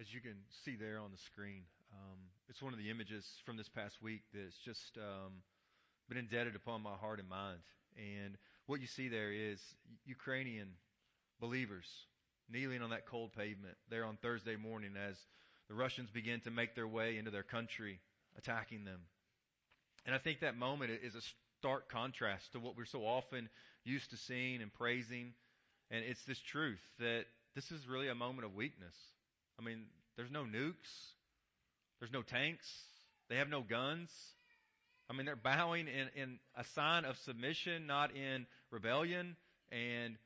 as you can see there on the screen. Um, it's one of the images from this past week that's just um, been indebted upon my heart and mind. And what you see there is Ukrainian believers kneeling on that cold pavement there on Thursday morning as the Russians begin to make their way into their country, attacking them. And I think that moment is a stark contrast to what we're so often used to seeing and praising. And it's this truth that this is really a moment of weakness. I mean, there's no nukes. There's no tanks. They have no guns. I mean, they're bowing in, in a sign of submission, not in rebellion. And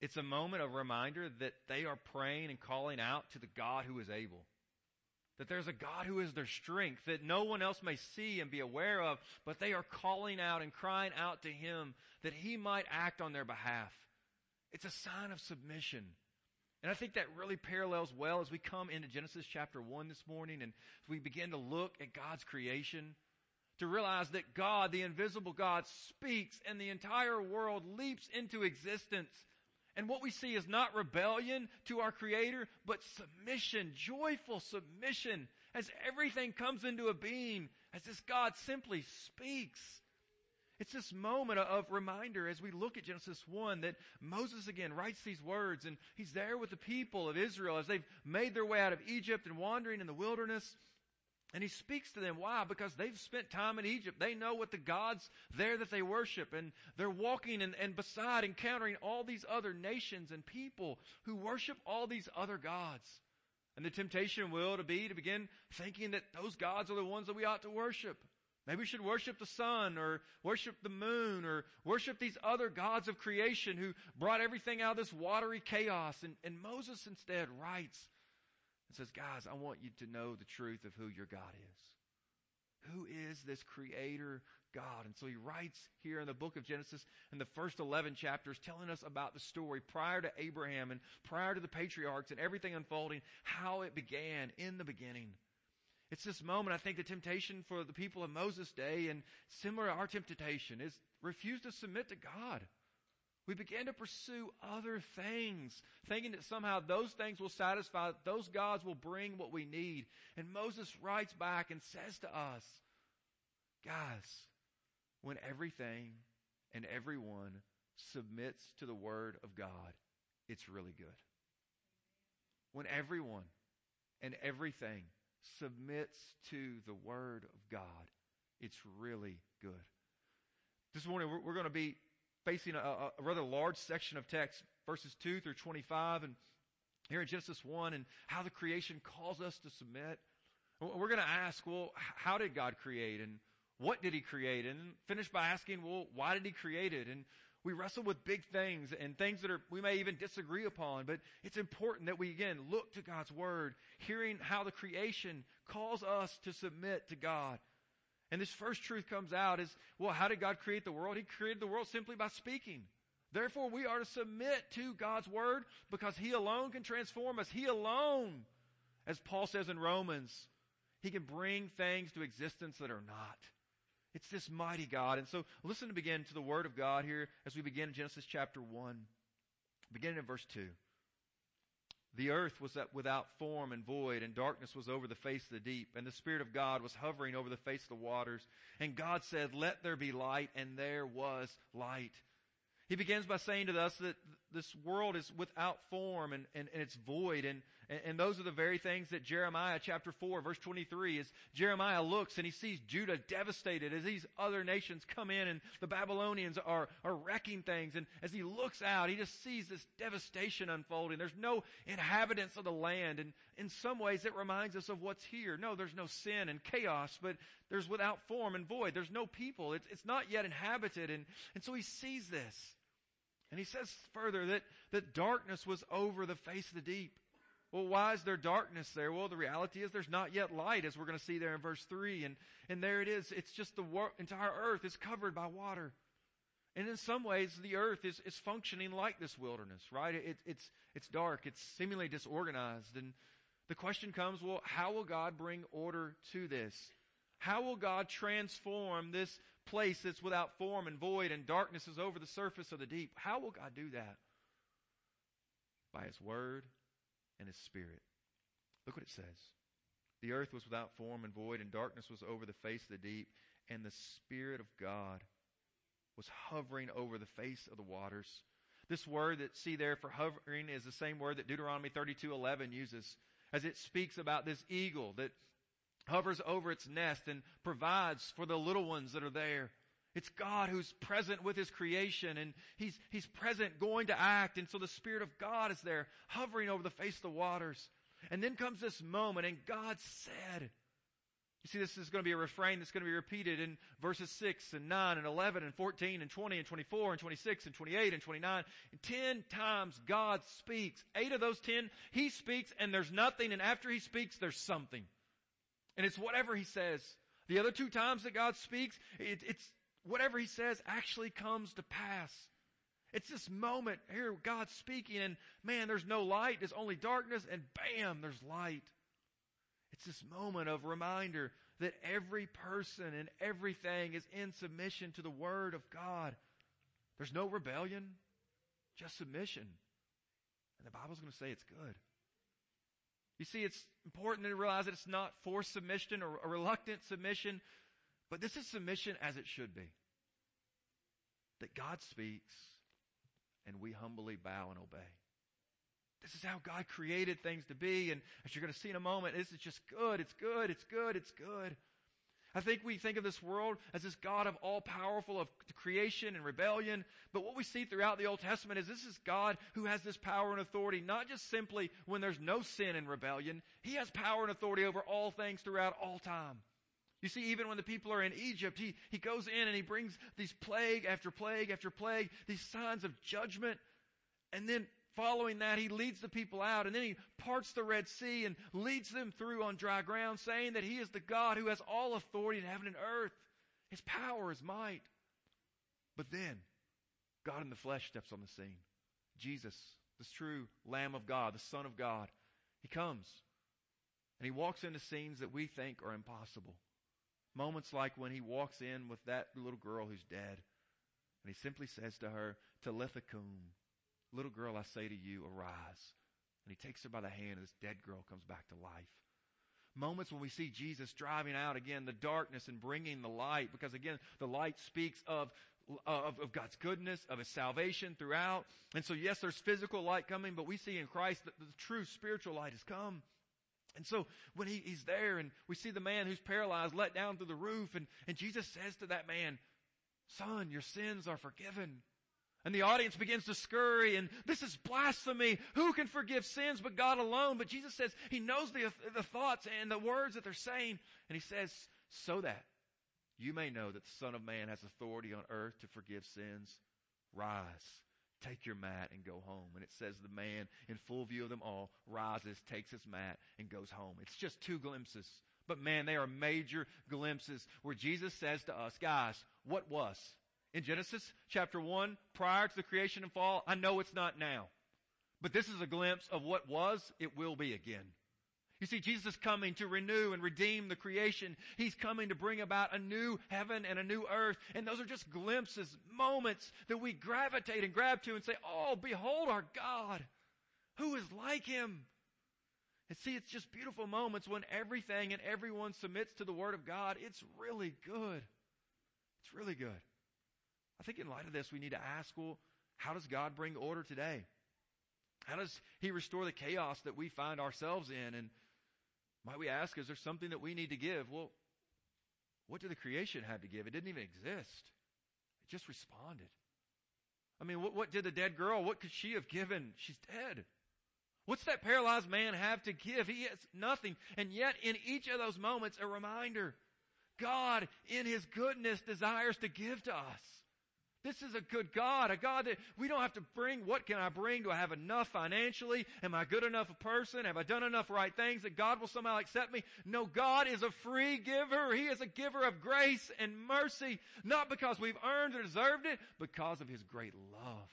it's a moment of reminder that they are praying and calling out to the God who is able. That there's a God who is their strength that no one else may see and be aware of, but they are calling out and crying out to Him that He might act on their behalf. It's a sign of submission. And I think that really parallels well as we come into Genesis chapter 1 this morning and we begin to look at God's creation to realize that God, the invisible God, speaks and the entire world leaps into existence. And what we see is not rebellion to our Creator, but submission, joyful submission as everything comes into a being, as this God simply speaks. It's this moment of reminder as we look at Genesis 1 that Moses again writes these words and he's there with the people of Israel as they've made their way out of Egypt and wandering in the wilderness. And he speaks to them. Why? Because they've spent time in Egypt. They know what the gods there that they worship. And they're walking and, and beside encountering all these other nations and people who worship all these other gods. And the temptation will to be to begin thinking that those gods are the ones that we ought to worship. Maybe we should worship the sun or worship the moon or worship these other gods of creation who brought everything out of this watery chaos. And, and Moses instead writes and says, guys, I want you to know the truth of who your God is. Who is this creator God? And so he writes here in the book of Genesis in the first 11 chapters telling us about the story prior to Abraham and prior to the patriarchs and everything unfolding, how it began in the beginning. It's this moment, I think the temptation for the people of Moses' day and similar to our temptation is refuse to submit to God. We begin to pursue other things, thinking that somehow those things will satisfy, those gods will bring what we need. And Moses writes back and says to us, guys, when everything and everyone submits to the word of God, it's really good. When everyone and everything submits to the Word of God, it's really good. This morning we're, we're going to be facing a, a, rather large section of text, verses 2 through 25, and here in Genesis 1, and how the creation calls us to submit. We're going to ask, well, how did God create? And what did He create? And finish by asking, well, why did He create it? And we wrestle with big things and things that are, we may even disagree upon, but it's important that we again look to God's Word, hearing how the creation calls us to submit to God. And this first truth comes out is, well, how did God create the world? He created the world simply by speaking. Therefore, we are to submit to God's Word because He alone can transform us. He alone, as Paul says in Romans, He can bring things to existence that are not. It's this mighty God. And so listen to begin to the Word of God here as we begin in Genesis chapter 1, beginning in verse 2. The earth was without form and void, and darkness was over the face of the deep, and the Spirit of God was hovering over the face of the waters. And God said, Let there be light, and there was light. He begins by saying to us that this world is without form and, and, and it's void. And, and those are the very things that Jeremiah chapter 4 verse 23 is Jeremiah looks and he sees Judah devastated as these other nations come in and the Babylonians are, are wrecking things. And as he looks out, he just sees this devastation unfolding. There's no inhabitants of the land. And in some ways it reminds us of what's here. No, there's no sin and chaos, but there's without form and void. There's no people. It's, it's not yet inhabited. And, and so he sees this. And he says further that, that darkness was over the face of the deep. Well, why is there darkness there? Well, the reality is there's not yet light, as we're going to see there in verse 3. And, and there it is. It's just the war- entire earth is covered by water. And in some ways, the earth is, is functioning like this wilderness, right? It, it's, it's dark. It's seemingly disorganized. And the question comes, well, how will God bring order to this? How will God transform this place that's without form and void and darkness is over the surface of the deep? How will God do that? By His Word and His Spirit. Look what it says. The earth was without form and void, and darkness was over the face of the deep, and the Spirit of God was hovering over the face of the waters. This word that see there for hovering is the same word that Deuteronomy 32:11 uses as it speaks about this eagle that hovers over its nest and provides for the little ones that are there. It's God who's present with His creation and He's, He's present going to act. And so the Spirit of God is there hovering over the face of the waters. And then comes this moment and God said, you see, this is going to be a refrain that's going to be repeated in verses 6 and 9 and 11 and 14 and 20 and 24 and 26 and 28 and 29. And 10 times God speaks. Eight of those 10, He speaks and there's nothing. And after He speaks, there's something. And it's whatever He says. The other two times that God speaks, it, it's whatever He says actually comes to pass. It's this moment here, God speaking and man, there's no light. There's only darkness and bam, there's light. It's this moment of reminder that every person and everything is in submission to the Word of God. There's no rebellion, just submission. And the Bible's going to say it's good. You see, it's important to realize that it's not forced submission or a reluctant submission, but this is submission as it should be. That God speaks and we humbly bow and obey. This is how God created things to be. And as you're going to see in a moment, this is just good. It's good. It's good. It's good. I think we think of this world as this God of all powerful of creation and rebellion. But what we see throughout the Old Testament is this is God who has this power and authority, not just simply when there's no sin and rebellion. He has power and authority over all things throughout all time. You see, even when the people are in Egypt, he, he goes in and he brings these plague after plague after plague, these signs of judgment. And then Following that, he leads the people out and then he parts the Red Sea and leads them through on dry ground, saying that he is the God who has all authority in heaven and earth. His power, his might. But then, God in the flesh steps on the scene. Jesus, this true Lamb of God, the Son of God, he comes and he walks into scenes that we think are impossible. Moments like when he walks in with that little girl who's dead and he simply says to her, Talitha cum, Little girl, I say to you, arise. And he takes her by the hand, and this dead girl comes back to life. Moments when we see Jesus driving out again the darkness and bringing the light, because again, the light speaks of of, of, God's goodness, of His salvation throughout. And so, yes, there's physical light coming, but we see in Christ that the true spiritual light has come. And so, when he, He's there and we see the man who's paralyzed let down through the roof, and, and Jesus says to that man, Son, your sins are forgiven. And the audience begins to scurry and this is blasphemy. Who can forgive sins but God alone? But Jesus says he knows the, the thoughts and the words that they're saying. And he says, so that you may know that the Son of Man has authority on earth to forgive sins. Rise, take your mat and go home. And it says the man in full view of them all rises, takes his mat and goes home. It's just two glimpses. But man, they are major glimpses where Jesus says to us, guys, what was? In Genesis chapter 1, prior to the creation and fall, I know it's not now. But this is a glimpse of what was, it will be again. You see, Jesus is coming to renew and redeem the creation. He's coming to bring about a new heaven and a new earth. And those are just glimpses, moments that we gravitate and grab to and say, Oh, behold our God. Who is like him? And see, it's just beautiful moments when everything and everyone submits to the Word of God. It's really good. It's really good. I think in light of this, we need to ask, well, how does God bring order today? How does He restore the chaos that we find ourselves in? And might we ask, is there something that we need to give? Well, what did the creation have to give? It didn't even exist. It just responded. I mean, what, what did the dead girl, what could she have given? She's dead. What's that paralyzed man have to give? He has nothing. And yet, in each of those moments, a reminder God, in His goodness, desires to give to us. This is a good God, a God that we don't have to bring, what can I bring? Do I have enough financially? Am I good enough a person? Have I done enough right things that God will somehow accept me? No, God is a free giver. He is a giver of grace and mercy, not because we've earned or deserved it, because of His great love.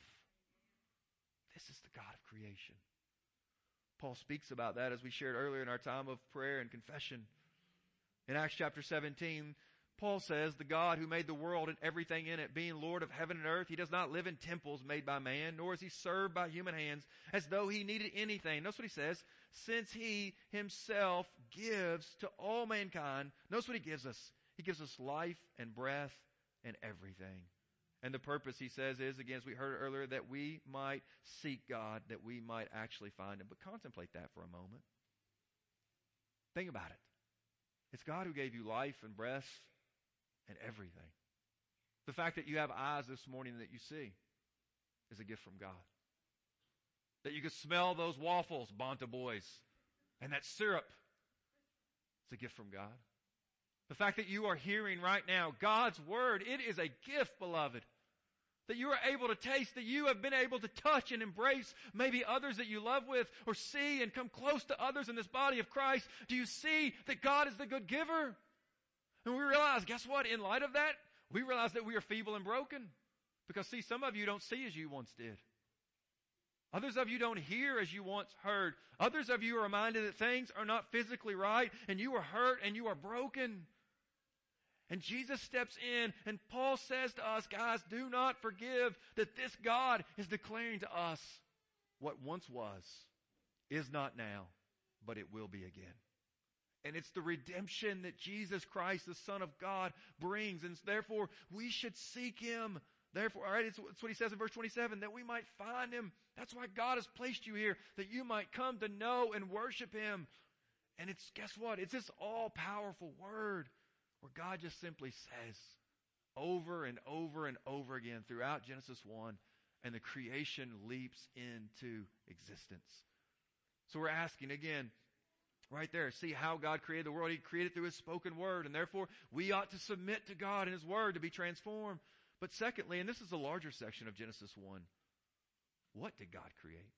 This is the God of creation. Paul speaks about that as we shared earlier in our time of prayer and confession. In Acts chapter 17, Paul says, the God who made the world and everything in it, being Lord of heaven and earth, he does not live in temples made by man, nor is he served by human hands as though he needed anything. Notice what he says, since he himself gives to all mankind, notice what he gives us. He gives us life and breath and everything. And the purpose, he says, is, again, as we heard earlier, that we might seek God, that we might actually find Him. But contemplate that for a moment. Think about it. It's God who gave you life and breath and everything. The fact that you have eyes this morning that you see is a gift from God. That you can smell those waffles, Bonta boys, and that syrup, it's a gift from God. The fact that you are hearing right now God's word, it is a gift, beloved. That you are able to taste, that you have been able to touch and embrace maybe others that you love with or see and come close to others in this body of Christ. Do you see that God is the good giver? And we realize, guess what? In light of that, we realize that we are feeble and broken. Because see, some of you don't see as you once did. Others of you don't hear as you once heard. Others of you are reminded that things are not physically right and you are hurt and you are broken. And Jesus steps in and Paul says to us, guys, do not forgive that this God is declaring to us what once was, is not now, but it will be again. And it's the redemption that Jesus Christ, the Son of God, brings. And therefore, we should seek Him. Therefore, all right, it's, it's what He says in verse 27, that we might find Him. That's why God has placed you here, that you might come to know and worship Him. And it's, guess what? It's this all powerful Word where God just simply says over and over and over again throughout Genesis 1, and the creation leaps into existence. So we're asking again, right there, see how God created the world. He created through His spoken word, and therefore we ought to submit to God and His word to be transformed. But secondly, and this is the larger section of Genesis 1, what did God create?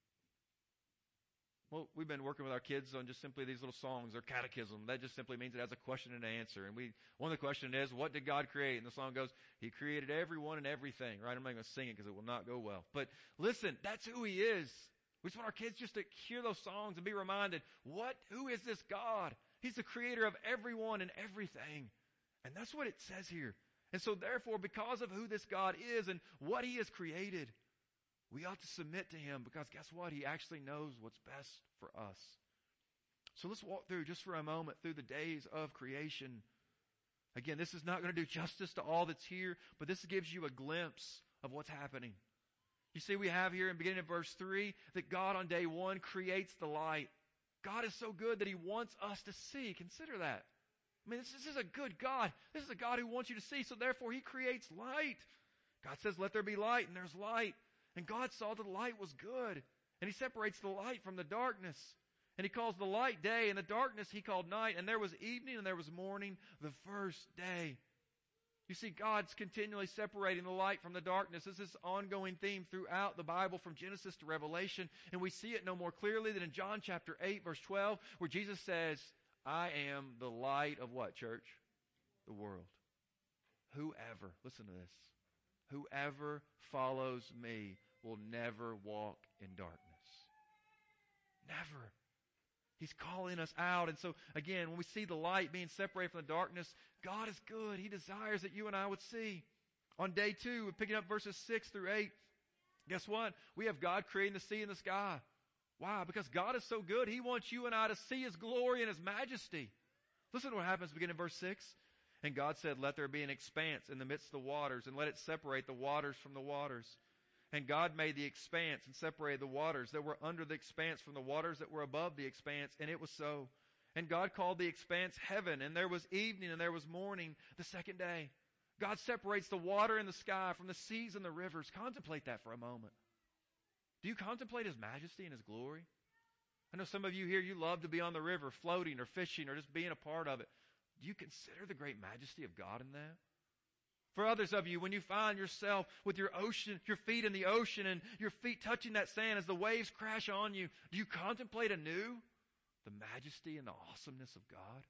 Well, we've been working with our kids on just simply these little songs or catechism. That just simply means it has a question and an answer. And we, one of the questions is, what did God create? And the song goes, He created everyone and everything, right? I'm not going to sing it because it will not go well. But listen, that's who He is. We just want our kids just to hear those songs and be reminded, what, who is this God? He's the creator of everyone and everything. And that's what it says here. And so therefore, because of who this God is and what He has created, we ought to submit to him because guess what? He actually knows what's best for us. So let's walk through just for a moment through the days of creation. Again, this is not going to do justice to all that's here, but this gives you a glimpse of what's happening. You see, we have here in beginning of verse 3 that God on day one creates the light. God is so good that he wants us to see. Consider that. I mean, this, this is a good God. This is a God who wants you to see, so therefore he creates light. God says, let there be light, and there's light. And God saw that the light was good. And he separates the light from the darkness. And he calls the light day and the darkness he called night. And there was evening and there was morning the first day. You see, God's continually separating the light from the darkness. This is ongoing theme throughout the Bible from Genesis to Revelation. And we see it no more clearly than in John chapter 8 verse 12 where Jesus says, I am the light of what, church? The world. Whoever, listen to this, Whoever follows me will never walk in darkness. Never. He's calling us out. And so, again, when we see the light being separated from the darkness, God is good. He desires that you and I would see. On day two, picking up verses 6 through 8, guess what? We have God creating the sea and the sky. Why? Because God is so good, He wants you and I to see His glory and His majesty. Listen to what happens beginning in verse 6. And God said, Let there be an expanse in the midst of the waters, and let it separate the waters from the waters. And God made the expanse and separated the waters that were under the expanse from the waters that were above the expanse, and it was so. And God called the expanse heaven, and there was evening and there was morning the second day. God separates the water and the sky from the seas and the rivers. Contemplate that for a moment. Do you contemplate His majesty and His glory? I know some of you here, you love to be on the river, floating or fishing or just being a part of it. Do you consider the great majesty of God in that? For others of you, when you find yourself with your ocean, your feet in the ocean and your feet touching that sand as the waves crash on you, do you contemplate anew the majesty and the awesomeness of God?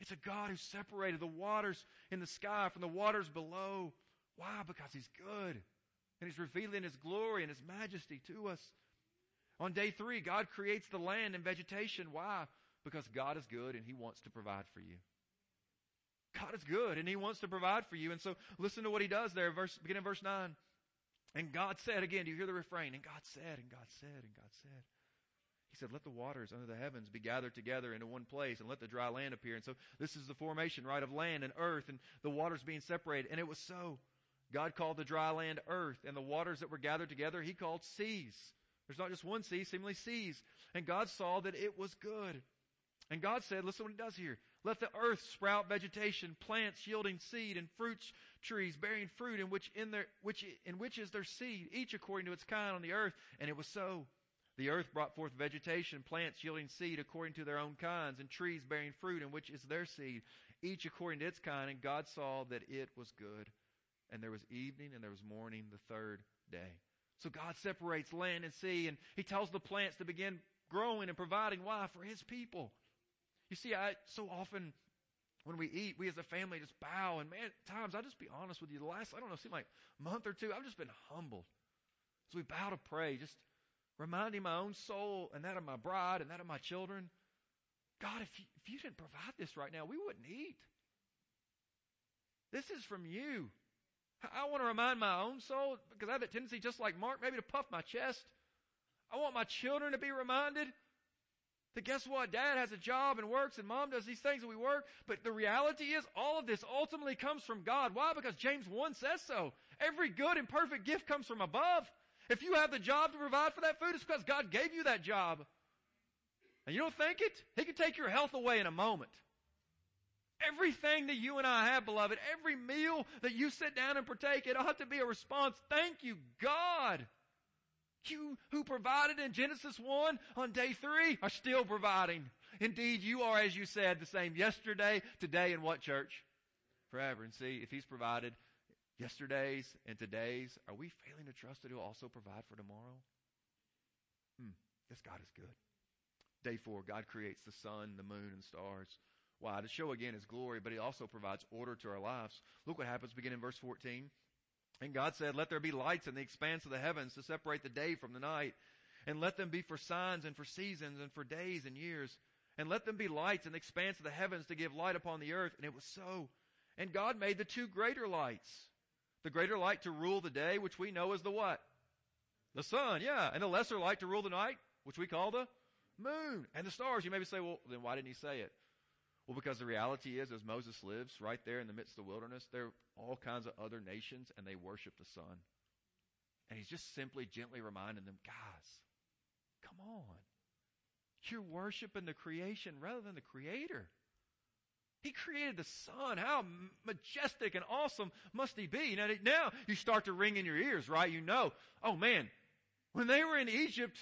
It's a God who separated the waters in the sky from the waters below. Why? Because He's good. And He's revealing His glory and His majesty to us. On day three, God creates the land and vegetation. Why? Because God is good and He wants to provide for you. God is good and He wants to provide for you. And so listen to what He does there, verse, beginning verse 9. And God said, again, do you hear the refrain? And God said, and God said, and God said. He said, let the waters under the heavens be gathered together into one place and let the dry land appear. And so this is the formation, right, of land and earth and the waters being separated. And it was so. God called the dry land earth and the waters that were gathered together, he called seas. There's not just one sea, seemingly seas. And God saw that it was good. And God said, listen what he does here. Let the earth sprout vegetation, plants yielding seed, and fruits trees bearing fruit in which in their which in which is their seed, each according to its kind on the earth. And it was so. The earth brought forth vegetation, plants yielding seed according to their own kinds, and trees bearing fruit in which is their seed, each according to its kind. And God saw that it was good. And there was evening and there was morning the third day. So God separates land and sea, and He tells the plants to begin growing and providing. Why? For His people. You see, I so often when we eat, we as a family just bow. And man, times I'll just be honest with you. The last I don't know, seem like month or two, I've just been humbled. So we bow to pray, just reminding my own soul and that of my bride and that of my children. God, if you, if you didn't provide this right now, we wouldn't eat. This is from you. I want to remind my own soul because I have a tendency, just like Mark, maybe to puff my chest. I want my children to be reminded that guess what? Dad has a job and works and mom does these things and we work. But the reality is all of this ultimately comes from God. Why? Because James 1 says so. Every good and perfect gift comes from above. If you have the job to provide for that food, it's because God gave you that job. And you don't think it? He can take your health away in a moment. Everything that you and I have, beloved, every meal that you sit down and partake, it ought to be a response. Thank you, God. You who provided in Genesis 1 on day 3 are still providing. Indeed, you are, as you said, the same yesterday, today, and what church? Forever. And see, if He's provided yesterday's and today's, are we failing to trust that He'll also provide for tomorrow? Hmm, this God is good. Day 4, God creates the sun, the moon, and stars. Why? To show again His glory, but He also provides order to our lives. Look what happens beginning in verse 14. And God said, Let there be lights in the expanse of the heavens to separate the day from the night. And let them be for signs and for seasons and for days and years. And let them be lights in the expanse of the heavens to give light upon the earth. And it was so. And God made the two greater lights. The greater light to rule the day, which we know as the what? The sun, yeah. And the lesser light to rule the night, which we call the moon. And the stars. You maybe say, well, then why didn't he say it? Well, because the reality is, as Moses lives right there in the midst of the wilderness, there are all kinds of other nations and they worship the sun. And he's just simply gently reminding them, guys, come on. You're worshiping the creation rather than the creator. He created the sun. How majestic and awesome must he be? Now, now you start to ring in your ears, right? You know, oh man, when they were in Egypt,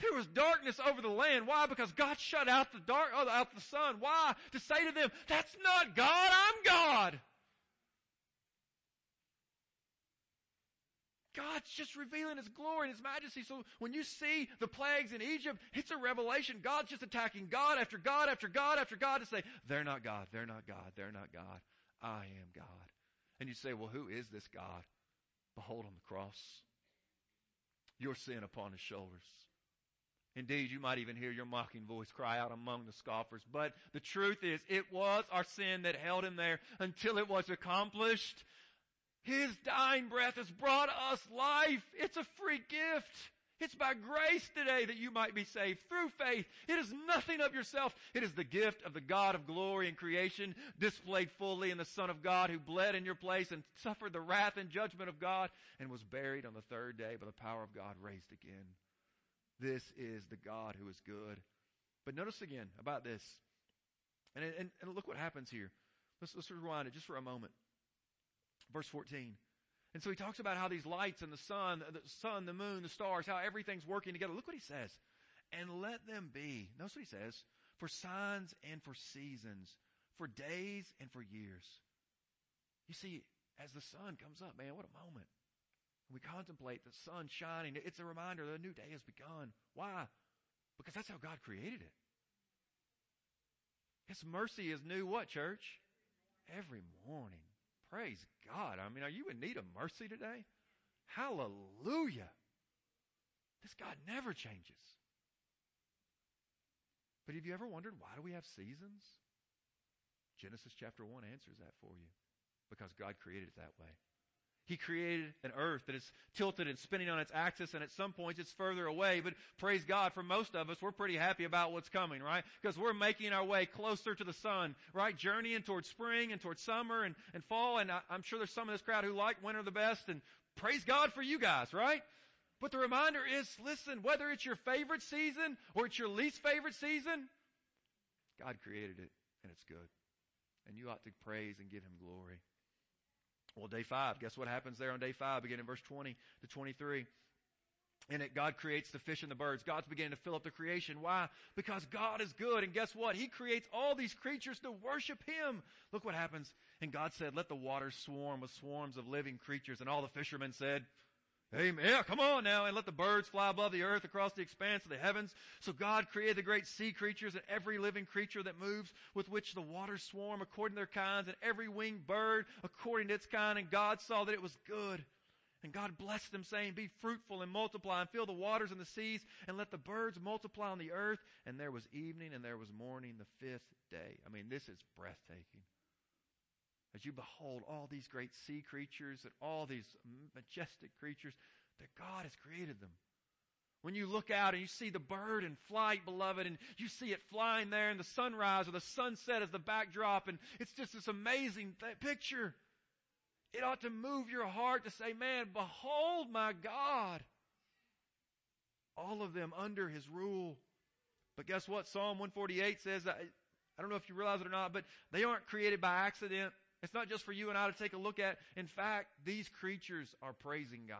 there was darkness over the land. Why? Because God shut out the dark, uh, out the sun. Why? To say to them, that's not God, I'm God. God's just revealing His glory and His majesty. So when you see the plagues in Egypt, it's a revelation. God's just attacking God after God after God after God to say, they're not God, they're not God, they're not God. I am God. And you say, well, who is this God? Behold on the cross. Your sin upon His shoulders. Indeed, you might even hear your mocking voice cry out among the scoffers. But the truth is, it was our sin that held him there until it was accomplished. His dying breath has brought us life. It's a free gift. It's by grace today that you might be saved through faith. It is nothing of yourself. It is the gift of the God of glory and creation displayed fully in the Son of God who bled in your place and suffered the wrath and judgment of God and was buried on the third day by the power of God raised again. This is the God who is good. But notice again about this. And, and, and look what happens here. Let's, let's rewind it just for a moment. Verse 14. And so he talks about how these lights and the sun, the sun, the moon, the stars, how everything's working together. Look what he says. And let them be, notice what he says, for signs and for seasons, for days and for years. You see, as the sun comes up, man, what a moment we contemplate the sun shining, it's a reminder that a new day has begun. Why? Because that's how God created it. His mercy is new what, church? Every morning. Praise God. I mean, are you in need of mercy today? Hallelujah. This God never changes. But have you ever wondered why do we have seasons? Genesis chapter 1 answers that for you. Because God created it that way. He created an earth that is tilted and spinning on its axis and at some points it's further away, but praise God for most of us, we're pretty happy about what's coming, right? Because we're making our way closer to the sun, right? Journeying towards spring and towards summer and, and fall and I, I'm sure there's some of this crowd who like winter the best and praise God for you guys, right? But the reminder is, listen, whether it's your favorite season or it's your least favorite season, God created it and it's good. And you ought to praise and give Him glory. Well, day five, guess what happens there on day five, beginning in verse 20 to 23? And it, God creates the fish and the birds. God's beginning to fill up the creation. Why? Because God is good. And guess what? He creates all these creatures to worship Him. Look what happens. And God said, let the waters swarm with swarms of living creatures. And all the fishermen said, Amen. Yeah, come on now, and let the birds fly above the earth across the expanse of the heavens. So God created the great sea creatures and every living creature that moves with which the waters swarm according to their kinds and every winged bird according to its kind. And God saw that it was good. And God blessed them saying, be fruitful and multiply and fill the waters and the seas and let the birds multiply on the earth. And there was evening and there was morning the fifth day. I mean, this is breathtaking as you behold all these great sea creatures and all these majestic creatures, that God has created them. When you look out and you see the bird in flight, beloved, and you see it flying there and the sunrise or the sunset as the backdrop, and it's just this amazing th- picture. It ought to move your heart to say, man, behold my God. All of them under his rule. But guess what? Psalm 148 says, I, I don't know if you realize it or not, but they aren't created by accident. It's not just for you and I to take a look at. In fact, these creatures are praising God.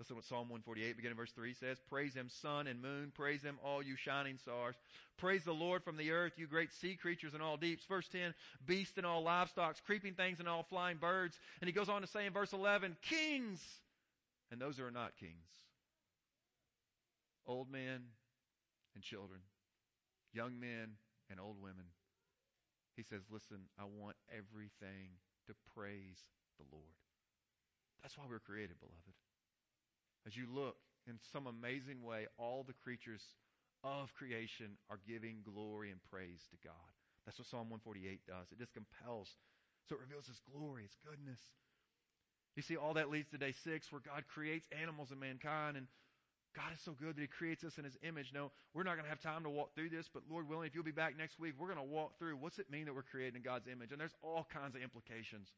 Listen what Psalm 148 beginning verse 3 says. Praise him sun and moon. Praise him all you shining stars. Praise the Lord from the earth, you great sea creatures and all deeps. Verse 10, beasts and all livestock, creeping things and all flying birds. And he goes on to say in verse 11, kings. And those who are not kings. Old men and children. Young men and old women he says, listen, I want everything to praise the Lord. That's why we we're created, beloved. As you look in some amazing way, all the creatures of creation are giving glory and praise to God. That's what Psalm 148 does. It just compels. So it reveals His glory, His goodness. You see, all that leads to day six where God creates animals and mankind and God is so good that He creates us in His image. No, we're not going to have time to walk through this, but Lord willing, if you'll be back next week, we're going to walk through what's it mean that we're created in God's image. And there's all kinds of implications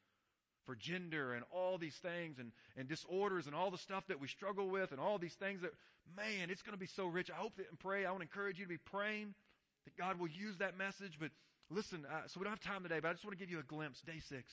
for gender and all these things and, and disorders and all the stuff that we struggle with and all these things that, man, it's going to be so rich. I hope that and pray. I want to encourage you to be praying that God will use that message. But listen, uh, so we don't have time today, but I just want to give you a glimpse. Day six.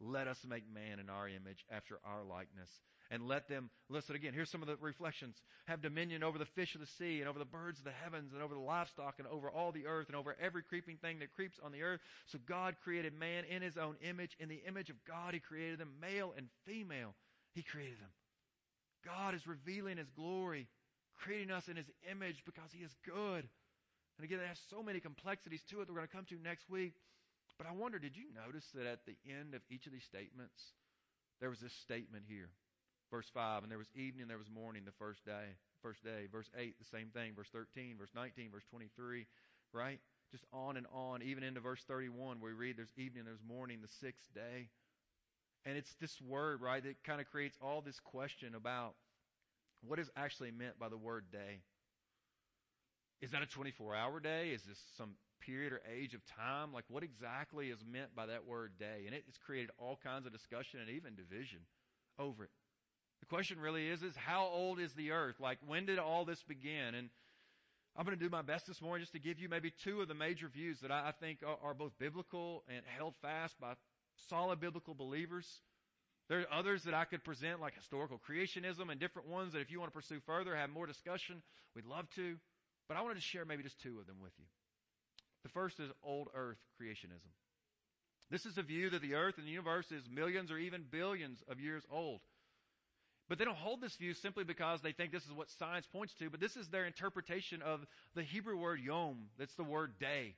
Let us make man in our image after our likeness and let them, listen again, here's some of the reflections, have dominion over the fish of the sea and over the birds of the heavens and over the livestock and over all the earth and over every creeping thing that creeps on the earth. So God created man in his own image. In the image of God, he created them, male and female. He created them. God is revealing his glory, creating us in his image because he is good. And again, it has so many complexities to it that we're going to come to next week. But I wonder, did you notice that at the end of each of these statements, there was this statement here? Verse 5, and there was evening, there was morning the first day. First day. Verse 8, the same thing. Verse 13, verse 19, verse 23, right? Just on and on, even into verse 31 where we read there's evening, there's morning, the sixth day. And it's this word, right, that kind of creates all this question about what is actually meant by the word day. Is that a 24 hour day? Is this some period or age of time? Like, what exactly is meant by that word day? And it's created all kinds of discussion and even division over it. The question really is, is how old is the earth? Like, when did all this begin? And I'm going to do my best this morning just to give you maybe two of the major views that I, think are, both biblical and held fast by solid biblical believers. There are others that I could present, like historical creationism and different ones that if you want to pursue further, have more discussion, we'd love to. But I wanted to share maybe just two of them with you. The first is old earth creationism. This is a view that the earth and the universe is millions or even billions of years old. But they don't hold this view simply because they think this is what science points to, but this is their interpretation of the Hebrew word yom. That's the word day.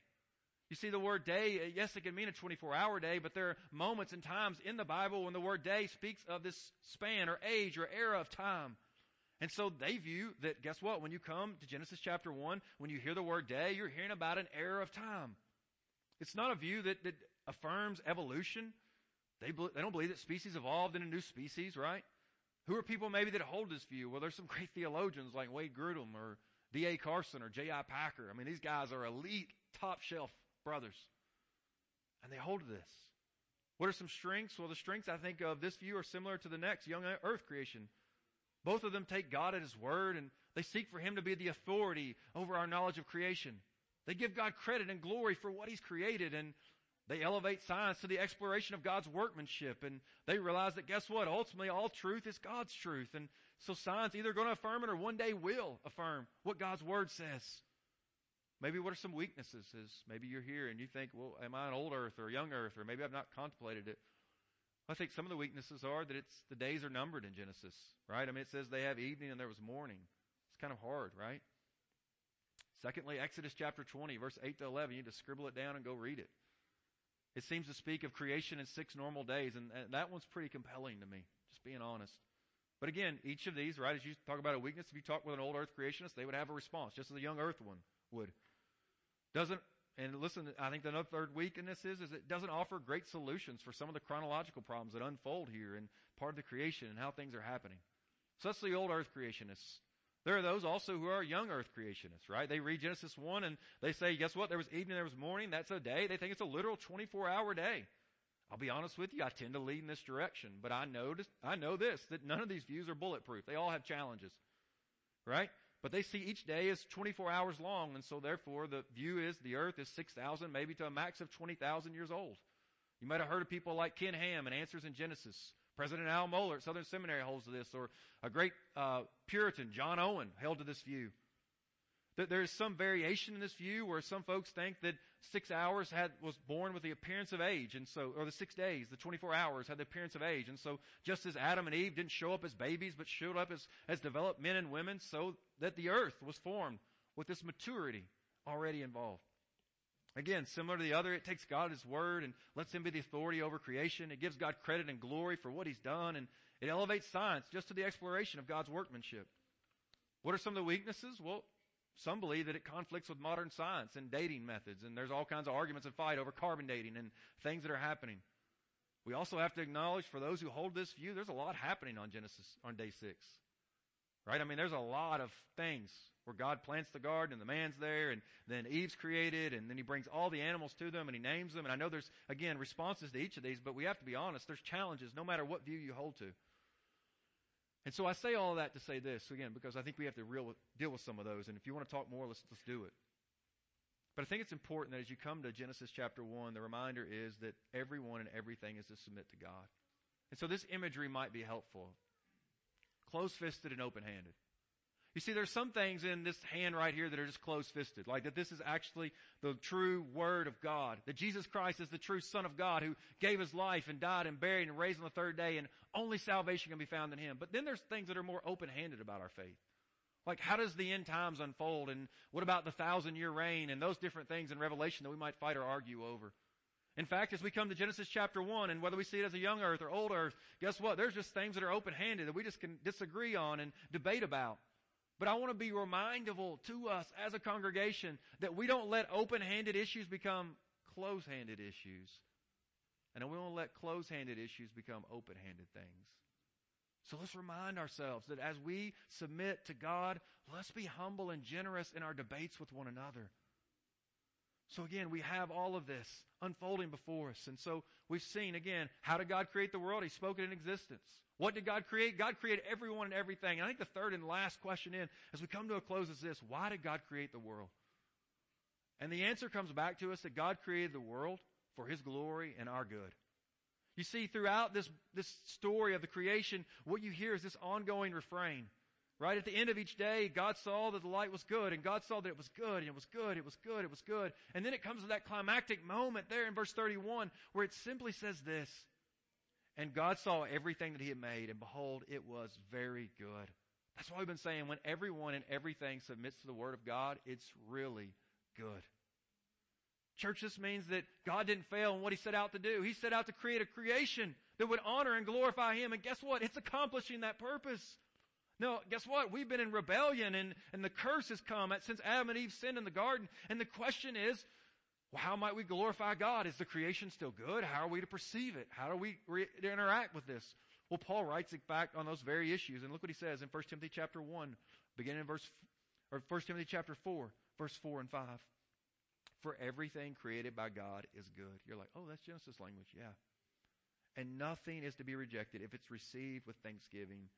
You see, the word day, yes, it can mean a 24 hour day, but there are moments and times in the Bible when the word day speaks of this span or age or era of time. And so they view that, guess what? When you come to Genesis chapter 1, when you hear the word day, you're hearing about an era of time. It's not a view that, that affirms evolution. They, they don't believe that species evolved into new species, right? Who are people maybe that hold this view? Well, there's some great theologians like Wayne Grudem or D.A. Carson or J.I. Packer. I mean, these guys are elite, top shelf brothers. And they hold this. What are some strengths? Well, the strengths I think of this view are similar to the next, young earth creation. Both of them take God at His word and they seek for Him to be the authority over our knowledge of creation. They give God credit and glory for what He's created and they elevate science to the exploration of God's workmanship and they realize that guess what? Ultimately all truth is God's truth. And so science either going to affirm it or one day will affirm what God's word says. Maybe what are some weaknesses is maybe you're here and you think, well, am I an old earth or a young earth or maybe I've not contemplated it. I think some of the weaknesses are that it's the days are numbered in Genesis, right? I mean, it says they have evening and there was morning. It's kind of hard, right? Secondly, Exodus chapter 20, verse 8 to 11. You need to scribble it down and go read it. It seems to speak of creation in six normal days, and, and that one's pretty compelling to me, just being honest. But again, each of these, right, as you talk about a weakness, if you talk with an old earth creationist, they would have a response, just as a young earth one would. Doesn't and listen, I think the third weakness is, is it doesn't offer great solutions for some of the chronological problems that unfold here and part of the creation and how things are happening. So that's the old earth creationists. There are those also who are young earth creationists, right? They read Genesis 1 and they say, guess what? There was evening, there was morning. That's a day. They think it's a literal 24 hour day. I'll be honest with you, I tend to lead in this direction, but I know, I know this, that none of these views are bulletproof. They all have challenges, right? But they see each day is 24 hours long, and so therefore the view is the earth is 6,000, maybe to a max of 20,000 years old. You might have heard of people like Ken Ham and Answers in Genesis. President Al Mohler at Southern Seminary holds to this, or a great uh, Puritan, John Owen, held to this view. There is some variation in this view where some folks think that six hours had, was born with the appearance of age, and so, or the six days, the 24 hours had the appearance of age, and so just as Adam and Eve didn't show up as babies, but showed up as, as developed men and women, so that the earth was formed with this maturity already involved. Again, similar to the other, it takes God His Word and lets Him be the authority over creation. It gives God credit and glory for what He's done, and it elevates science just to the exploration of God's workmanship. What are some of the weaknesses? Well, some believe that it conflicts with modern science and dating methods, and there's all kinds of arguments and fight over carbon dating and things that are happening. We also have to acknowledge for those who hold this view, there's a lot happening on Genesis on day six. Right? I mean, there's a lot of things where God plants the garden and the man's there and then Eve's created and then he brings all the animals to them and he names them. And I know there's, again, responses to each of these, but we have to be honest. There's challenges no matter what view you hold to. And so I say all that to say this again, because I think we have to real, deal with some of those. And if you want to talk more, let's, let's do it. But I think it's important that as you come to Genesis chapter 1, the reminder is that everyone and everything is to submit to God. And so this imagery might be helpful. Close fisted and open handed. You see, there's some things in this hand right here that are just close fisted. Like that this is actually the true Word of God. That Jesus Christ is the true Son of God who gave His life and died and buried and raised on the third day and only salvation can be found in Him. But then there's things that are more open handed about our faith. Like how does the end times unfold and what about the thousand year reign and those different things in Revelation that we might fight or argue over. In fact, as we come to Genesis chapter 1, and whether we see it as a young earth or old earth, guess what? There's just things that are open handed that we just can disagree on and debate about. But I want to be remindable to us as a congregation that we don't let open-handed issues become close-handed issues. And we won't let close-handed issues become open-handed things. So let's remind ourselves that as we submit to God, let's be humble and generous in our debates with one another. So again, we have all of this unfolding before us. And so we've seen again, how did God create the world? He spoke it in existence. What did God create? God created everyone and everything. And I think the third and last question in, as we come to a close, is this why did God create the world? And the answer comes back to us that God created the world for His glory and our good. You see, throughout this, this story of the creation, what you hear is this ongoing refrain. Right at the end of each day, God saw that the light was good, and God saw that it was good, and it was good, it was good, it was good. And then it comes to that climactic moment there in verse 31 where it simply says this and God saw everything that he had made, and behold, it was very good. That's why we've been saying when everyone and everything submits to the Word of God, it's really good. Church, this means that God didn't fail in what He set out to do. He set out to create a creation that would honor and glorify Him. And guess what? It's accomplishing that purpose. No, guess what? We've been in rebellion and, and the curse has come since Adam and Eve sinned in the garden. And the question is, well, how might we glorify God? Is the creation still good? How are we to perceive it? How do we re- interact with this? Well, Paul writes it back on those very issues. And look what he says in 1 Timothy chapter 1, beginning in verse, or 1 Timothy chapter 4, verse 4 and 5. For everything created by God is good. You're like, oh, that's Genesis language. Yeah. And nothing is to be rejected if it's received with thanksgiving,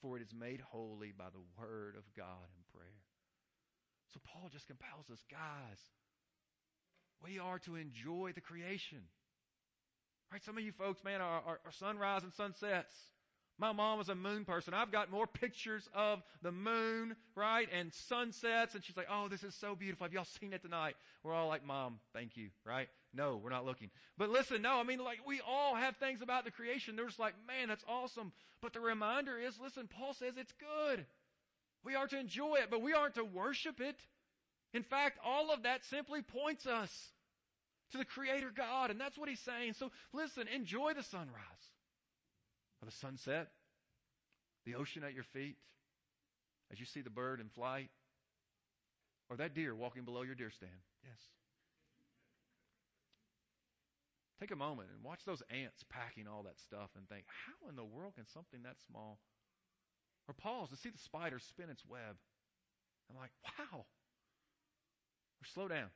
for it is made holy by the word of God and prayer. So Paul just compels us, guys, we are to enjoy the creation. Right? Some of you folks, man, are, are, are sunrise and sunsets. My mom was a moon person. I've got more pictures of the moon, right, and sunsets, and she's like, "Oh, this is so beautiful. Have y'all seen it tonight?" We're all like, "Mom, thank you." Right? No, we're not looking. But listen, no, I mean, like we all have things about the creation. They're just like, "Man, that's awesome." But the reminder is, listen, Paul says it's good. We are to enjoy it, but we aren't to worship it. In fact, all of that simply points us to the Creator God, and that's what he's saying. So listen, enjoy the sunrise or the sunset, the ocean at your feet, as you see the bird in flight, or that deer walking below your deer stand. Yes. Take a moment and watch those ants packing all that stuff and think, how in the world can something that small? Or pause to see the spider spin its web. I'm like, wow. Or slow down.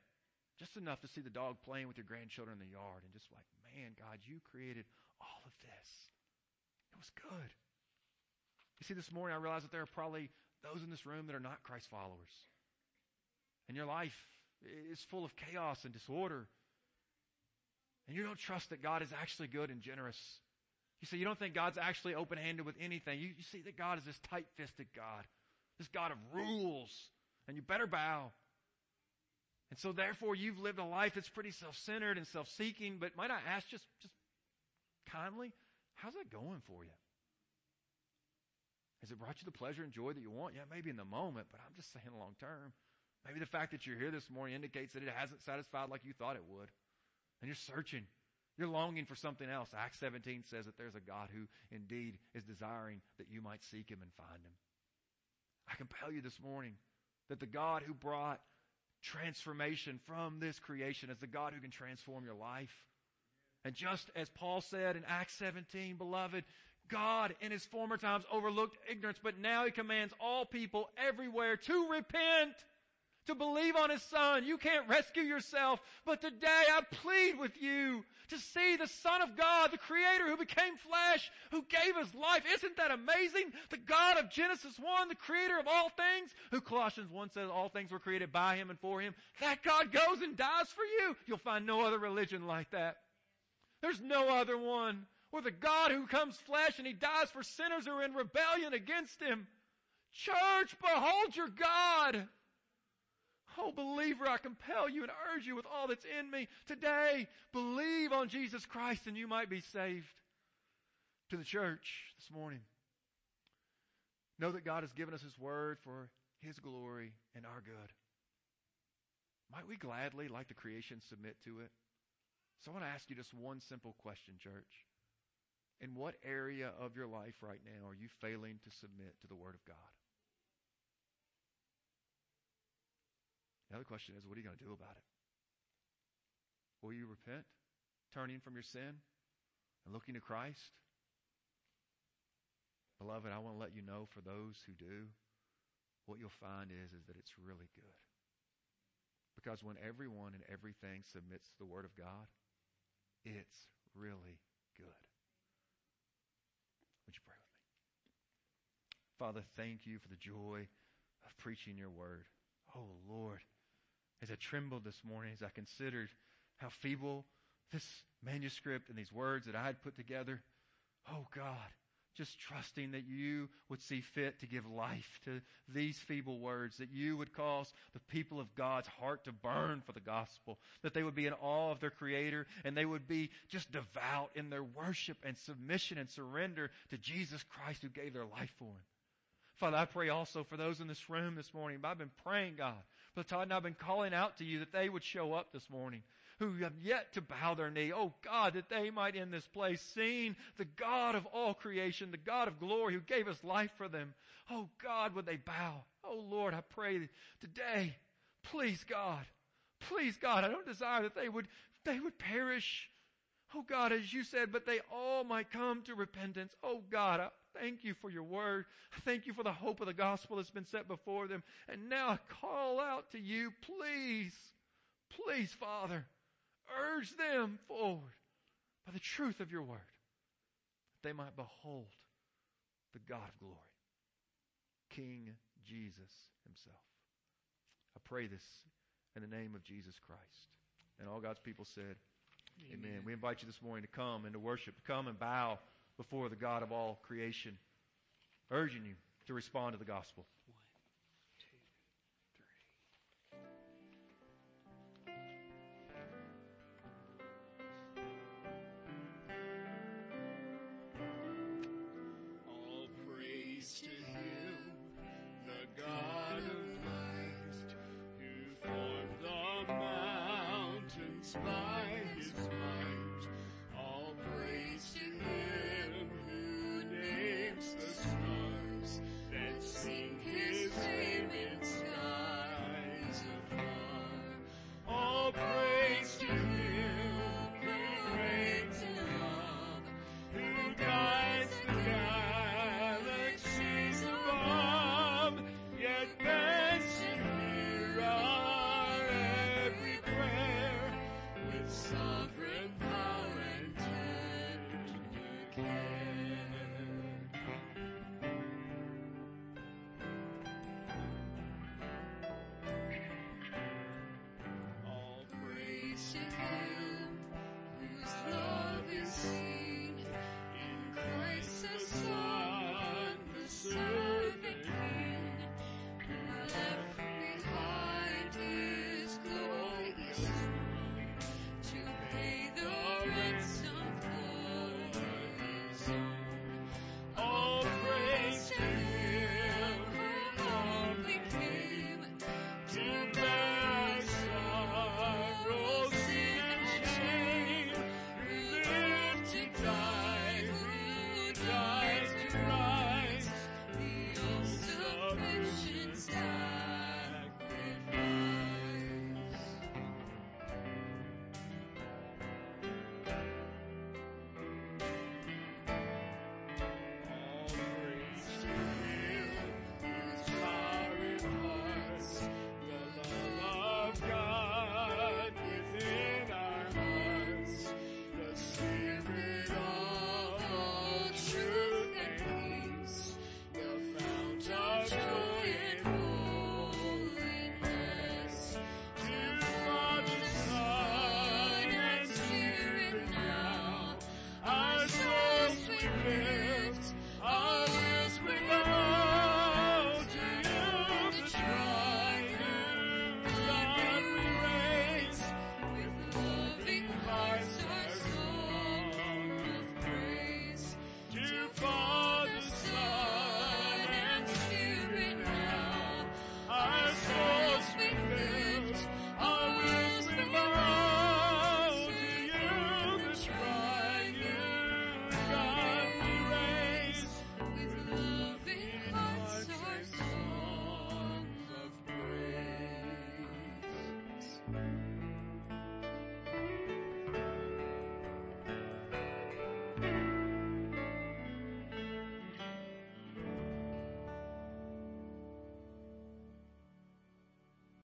Just enough to see the dog playing with your grandchildren in the yard and just like, man, God, you created all of this. It was good. You see, this morning I realize that there are probably those in this room that are not Christ followers. And your life is full of chaos and disorder. And you don't trust that God is actually good and generous. You say you don't think God's actually open handed with anything. You, you see that God is this tight fisted God, this God of rules, and you better bow. And so therefore you've lived a life that's pretty self centered and self seeking, but might I ask just, just kindly, How's that going for you? Has it brought you the pleasure and joy that you want? Yeah, maybe in the moment, but I'm just saying long term. Maybe the fact that you're here this morning indicates that it hasn't satisfied like you thought it would. And you're searching. You're longing for something else. Acts 17 says that there's a God who indeed is desiring that you might seek him and find him. I compel you this morning that the God who brought transformation from this creation as the God who can transform your life. And just as Paul said in Acts 17, beloved, God in his former times overlooked ignorance, but now he commands all people everywhere to repent, to believe on his son. You can't rescue yourself, but today I plead with you to see the son of God, the creator who became flesh, who gave his life. Isn't that amazing? The God of Genesis 1, the creator of all things, who Colossians 1 says all things were created by him and for him. That God goes and dies for you. You'll find no other religion like that. There's no other one. With the God who comes flesh and he dies for sinners who are in rebellion against him. Church, behold your God. Oh, believer, I compel you and urge you with all that's in me today, believe on Jesus Christ and you might be saved. To the church this morning, know that God has given us His word for His glory and our good. Might we gladly, like the creation, submit to it? So I want to ask you just one simple question, church. In what area of your life right now are you failing to submit to the Word of God? The other question is, what are you going to do about it? Will you repent, turning from your sin and looking to Christ? Beloved, I want to let you know for those who do, what you'll find is, is that it's really good. Because when everyone and everything submits to the Word of God, it's really good. Would you pray with me? Father, thank you for the joy of preaching your word. Oh, Lord, as I trembled this morning, as I considered how feeble this manuscript and these words that I had put together, oh, God, just trusting that you would see fit to give life to these feeble words, that you would cause the people of God's heart to burn for the gospel, that they would be in awe of their Creator, and they would be just devout in their worship and submission and surrender to Jesus Christ who gave their life for Him. Father, I pray also for those in this room this morning. I've been praying, God. Brother Todd and I've been calling out to you that they would show up this morning. who have yet to bow their knee. Oh God, that they might in this place sing the God of all creation, the God of glory who gave us life for them. Oh God, would they bow? Oh Lord, I pray today, please God, please God, I don't desire that they would, they would perish. Oh God, as you said, but they all might come to repentance. Oh God, I thank you for your word. I thank you for the hope of the gospel that's been set before them. And now I call out to you, please, please, Father, urge them forward by the truth of your word, that they might behold the God of glory, King Jesus himself. I pray this in the name of Jesus Christ. And all God's people said, Amen. Amen. We invite you this morning to come and to worship, to come and bow before the God of all creation, urging you to respond to the gospel. should